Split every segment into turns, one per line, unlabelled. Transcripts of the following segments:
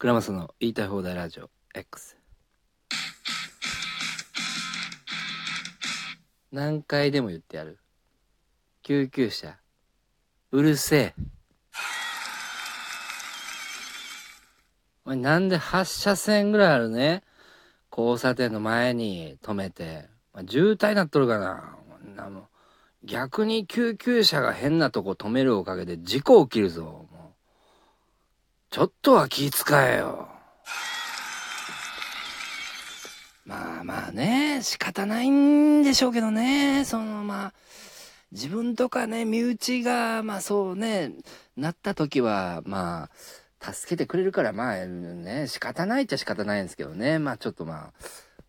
倉松の言いたい放題ラジオ X 何回でも言ってやる。救急車。うるせえ。お前なんで8車線ぐらいあるね？交差点の前に止めて、まあ、渋滞なっとるかな。なも逆に救急車が変なとこ止めるおかげで事故起きるぞ。ちょっとは気遣えよ。まあまあね仕方ないんでしょうけどね。そのまあ自分とかね身内がまあそうねなった時はまあ助けてくれるからまあね仕方ないっちゃ仕方ないんですけどね。まあちょっとまあ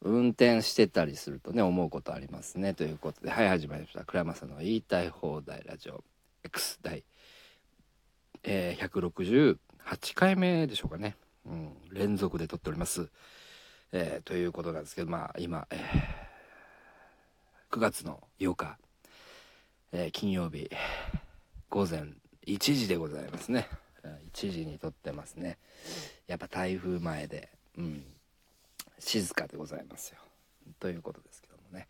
運転してたりするとね思うことありますね。ということではい始まりました。倉山さんの言いたい放題ラジオ。X 第、えー、8回目でしょうかね、うん、連続で撮っております、えー、ということなんですけどまあ今、えー、9月の8日、えー、金曜日午前1時でございますね。1時に撮ってますね。やっぱ台風前でうん。静かでございますよ。ということですけどもね。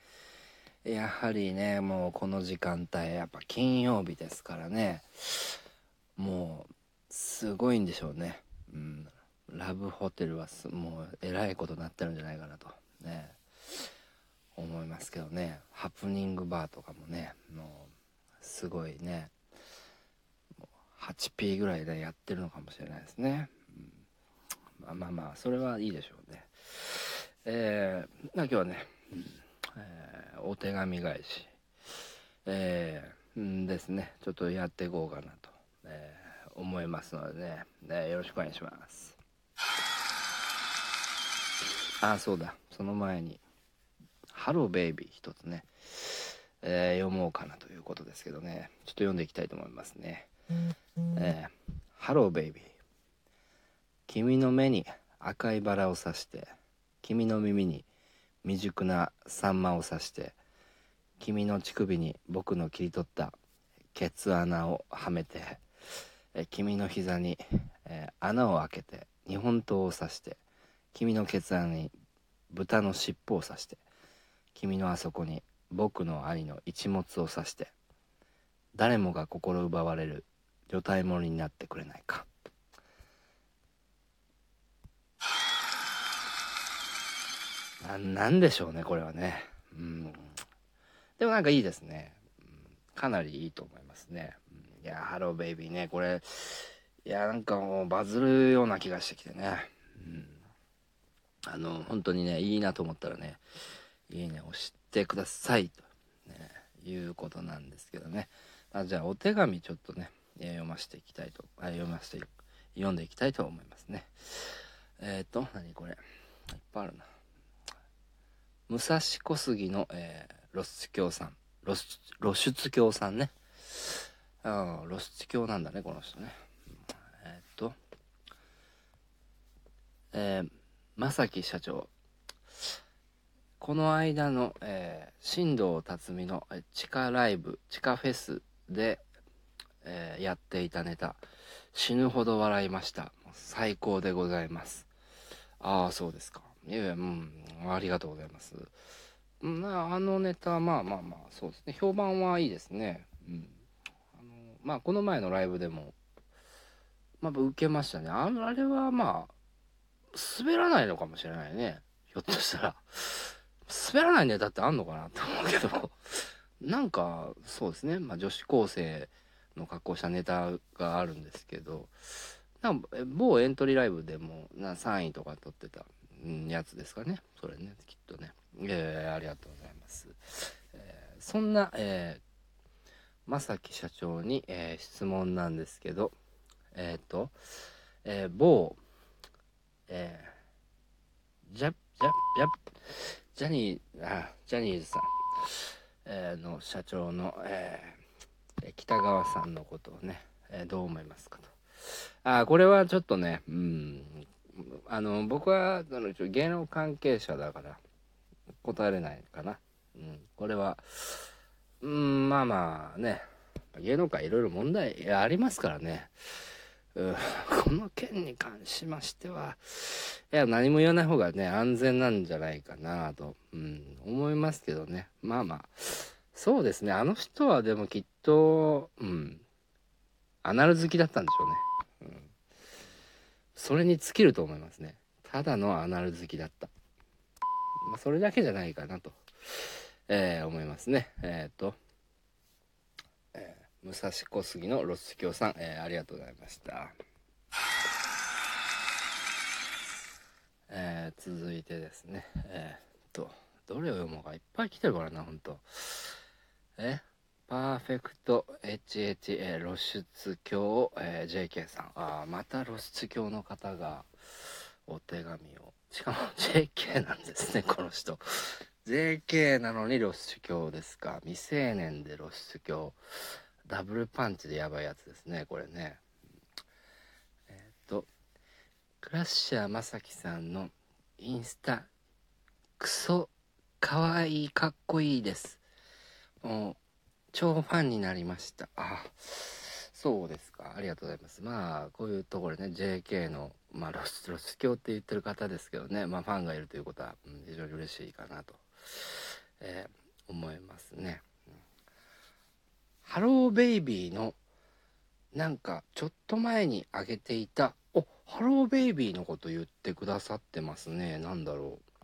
やはりね、もうこの時間帯、やっぱ金曜日ですからね、もう、すごいんでしょうね。うん。ラブホテルはもう、えらいことになってるんじゃないかなと、ね、思いますけどね。ハプニングバーとかもね、もう、すごいね、8P ぐらいでやってるのかもしれないですね。うん、まあまあまあ、それはいいでしょうね。えー、今日はね、えー、お手紙返し、えー、ですね、ちょっとやっていこうかなと、えー、思いますのでね、ね、よろしくお願いします。あ、そうだ、その前に、ハローベイビー一つね、えー、読もうかなということですけどね、ちょっと読んでいきたいと思いますね。えー、ハローベイビー。君の目に赤いバラを刺して君の耳に未熟なサンマを刺して君の乳首に僕の切り取ったケツ穴をはめてえ君の膝に、えー、穴を開けて日本刀を刺して君のケツ穴に豚の尻尾を刺して君のあそこに僕の兄の一物を刺して誰もが心奪われる女体物になってくれないか。ななんでしょうねこれはね。うん。でもなんかいいですね、かなりいいと思いますね、やハローベイビーねこれ。いやなんかもうバズるような気がしてきてね、うん、あの本当にねいいなと思ったらねいいね押してくださいと、ね、いうことなんですけどね。あじゃあお手紙ちょっとね読ませていきたいとあ読ませて読んでいきたいと思いますね。えっ、と何これ。いっぱいあるな。武蔵小杉の、えー、露出狂さん。露出狂さんね。ああ露出狂なんだねこの人ねえー、っとえー、正木社長この間の、えー、新藤辰巳の地下ライブ地下フェスで、えー、やっていたネタ死ぬほど笑いました最高でございますああそうですかいやいやうんありがとうございます。まあ、あのネタ、まあまあまあ、そうですね。評判はいいですね。うん。まあ、この前のライブでも、まあ、受けましたね。あれはまあ、滑らないのかもしれないね。ひょっとしたら。滑らないネタってあんのかなって思うけど、なんか、そうですね。まあ、女子高生の格好したネタがあるんですけど、なんか某エントリーライブでもな3位とか取ってたやつですかね。それね、きっとね。えー、ありがとうございます。えー、そんな、えー、正木社長に、えー、質問なんですけど、えっ、ー、と、えー、某、えー、ジャ、ジャ、ジャ、ジャニー、あ、ジャニーズさん、えー、の社長の、えー、北川さんのことをね、えー、どう思いますかと。あ、これはちょっとね、うん、あの僕はあの芸能関係者だから答えれないかな、うん、これはまあまあね芸能界いろいろ問題ありますからねこの件に関しましては、いや、何も言わない方がね、安全なんじゃないかなと、うん、思いますけどね。まあまあ、そうですね。あの人はでもきっと、うん、アナル好きだったんでしょうね。うん、それに尽きると思いますね。ただのアナル好きだった。まあ、それだけじゃないかなと、えー、思いますね。えっ、ー、と、武蔵小杉のロス京さん、えー、ありがとうございました。えー、続いてですね、えー、っと、どれを読もうかいっぱい来てるからな、ほんと。えパーフェクト HHA 露出鏡、えー、JK さん。ああ、また露出鏡の方がお手紙を。しかも JK なんですね、この人。JK なのに露出鏡ですか。未成年で露出鏡。ダブルパンチでやばいやつですねこれね。えっ、ー、とクラッシャーまさきさんのインスタクソかわいいかっこいいです。もう超ファンになりました。あそうですか。ありがとうございます。まあこういうところね JK のまあロスロス教って言ってる方ですけどねまあファンがいるということは、うん、非常に嬉しいかなと、えー、思いますね。ハローベイビーのなんかちょっと前にあげていたおハローベイビーのこと言ってくださってますね。何だろう。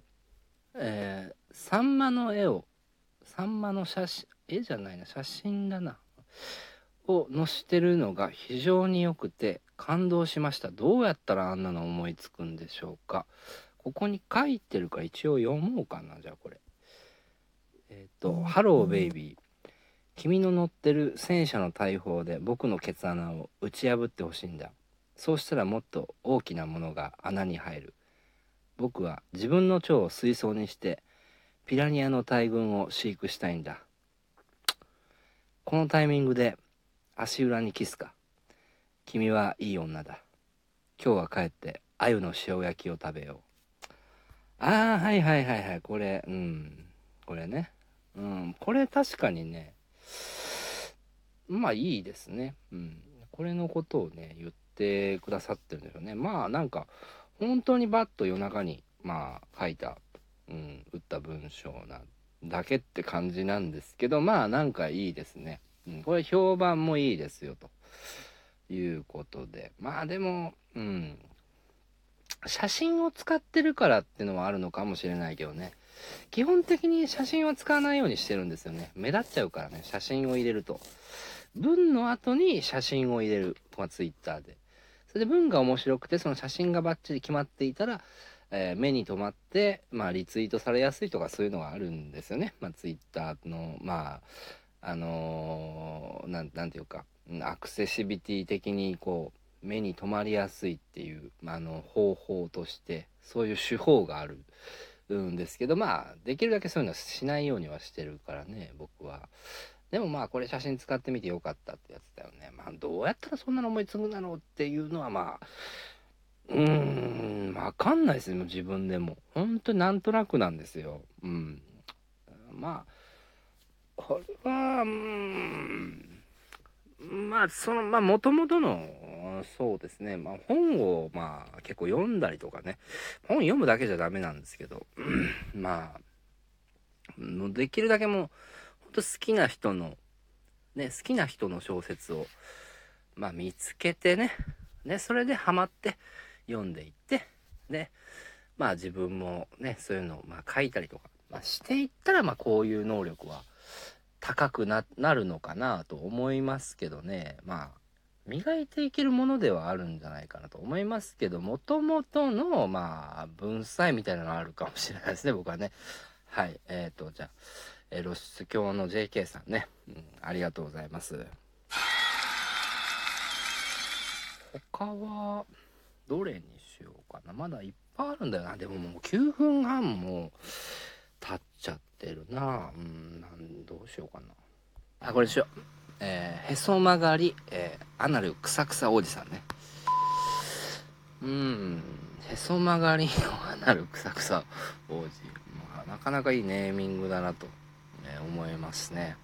えー、サンマの絵をサンマの写真絵じゃないな写真だな。を載してるのが非常に良くて感動しました。どうやったらあんなの思いつくんでしょうか。ここに書いてるから一応読もうかなじゃあこれ。えっ、ー、と「ハローベイビー」君の乗ってる戦車の大砲で僕のケツ穴を打ち破ってほしいんだ。そうしたらもっと大きなものが穴に入る。僕は自分の腸を水槽にしてピラニアの大群を飼育したいんだ。このタイミングで足裏にキスか。君はいい女だ。今日は帰って鮎の塩焼きを食べよう。ああはいはいはいはいこれうん。これね。うんこれ確かにねまあいいですね。うん。これのことをね、言ってくださってるんですよね。まあなんか、本当にバッと夜中に、まあ書いた、うん、打った文章なだけって感じなんですけど、まあなんかいいですね。うん、これ評判もいいですよ、ということで。まあでも、うん。写真を使ってるからってのはあるのかもしれないけどね。基本的に写真は使わないようにしてるんですよね。目立っちゃうからね、写真を入れると。文の後に写真を入れるとか Twitter で。それで文が面白くて、その写真がバッチリ決まっていたら、えー、目に留まって、まあ、リツイートされやすいとかそういうのがあるんですよね。まあ、Twitter の、まあ、あのー、なん、なんていうか、アクセシビティ的にこう、目に留まりやすいっていう、まあ、あの、方法として、そういう手法がある。うんですけど、まあ、できるだけそういうのはしないようにはしてるからね、僕は。でもまあ、これ写真使ってみてよかったってやつだよね。まあ、どうやったらそんなの思いつくんだろうっていうのはまあ、うーん、わかんないですね、自分でも。本当になんとなくなんですよ。うん。まあ、これは、うん、まあ、その、まあ、もともとの、そうですね、まあ、本を、まあ、結構読んだりとかね、本読むだけじゃダメなんですけど、まあ、できるだけもう、ほんと好きな人の、ね、好きな人の小説を、まあ、見つけてね、ね、それでハマって読んでいって、で、まあ、自分もね、そういうのを、まあ、書いたりとか、まあ、していったら、まあ、こういう能力は、高くなるのかなと思いますけどね。まあ磨いていけるものではあるんじゃないかなと思いますけどもともとのまあ文才みたいなのがあるかもしれないですね僕はね。はいえっ、ー、とじゃあ、え、露出狂の JK さんね、うん、ありがとうございます。他はどれにしようかな。まだいっぱいあるんだよな。でももう9分半も経っちゃってるな。うんなんどうしようかな。あこれにしよう。えー、へそ曲がり、えー、アナルくさくさおじさんね。うん。へそ曲がりのアナルくさくさ王子、まあ、なかなかいいネーミングだなと、えー、思いますね、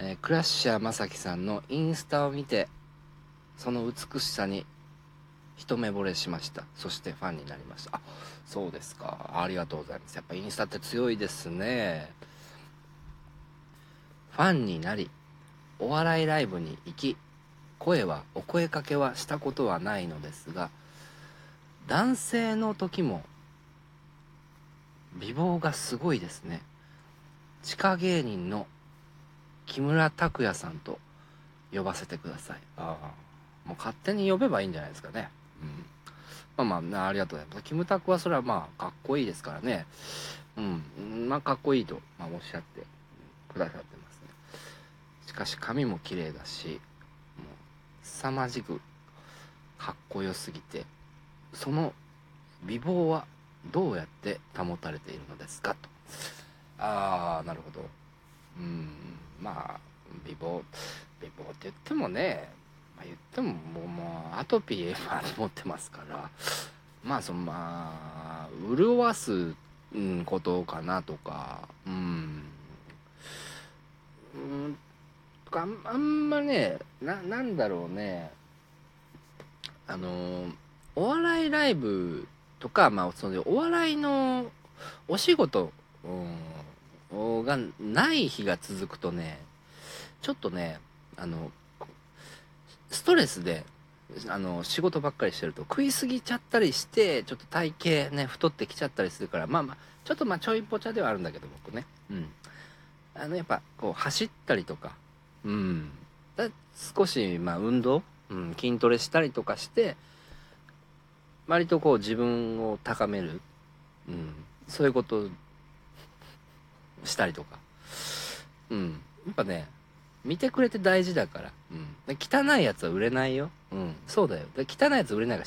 うん、えー、クラッシャーまさきさんのインスタを見てその美しさに一目惚れしました。そしてファンになりました。あそうですか。ありがとうございます。やっぱインスタって強いですね。ファンになりお笑いライブに行き声はお声かけはしたことはないのですが男性の時も美貌がすごいですね。地下芸人の木村拓哉さんと呼ばせてください。ああ。もう勝手に呼べばいいんじゃないですかね。うん。まあまあありがとうございますキムタクはそれはまあかっこいいですからね。うん。まあかっこいいと、まあ、おっしゃってくださってしかし髪も綺麗だしもう凄まじくかっこよすぎてその美貌はどうやって保たれているのですかと。ああなるほど。うんまあ美貌美貌って言ってもね、まあ、言ってももうもうアトピーは持ってますからまあそのまあ潤わす、ことかなとかうん。うんとかあんまねななんだろうね。あのお笑いライブとか、まあ、そのお笑いのお仕事、うん、がない日が続くとねちょっとねあのストレスであの仕事ばっかりしてると食いすぎちゃったりしてちょっと体型ね太ってきちゃったりするからまあまあちょっとまあちょいぽちゃではあるんだけど僕ね。うん。あのやっぱこう走ったりとかうん。だ少しまあ運動、うん、筋トレしたりとかして割とこう自分を高める、うん、そういうことしたりとか。うん。やっぱね見てくれて大事だから、うん、汚いやつは売れないよ、うん、そうだよ。汚いやつ売れないから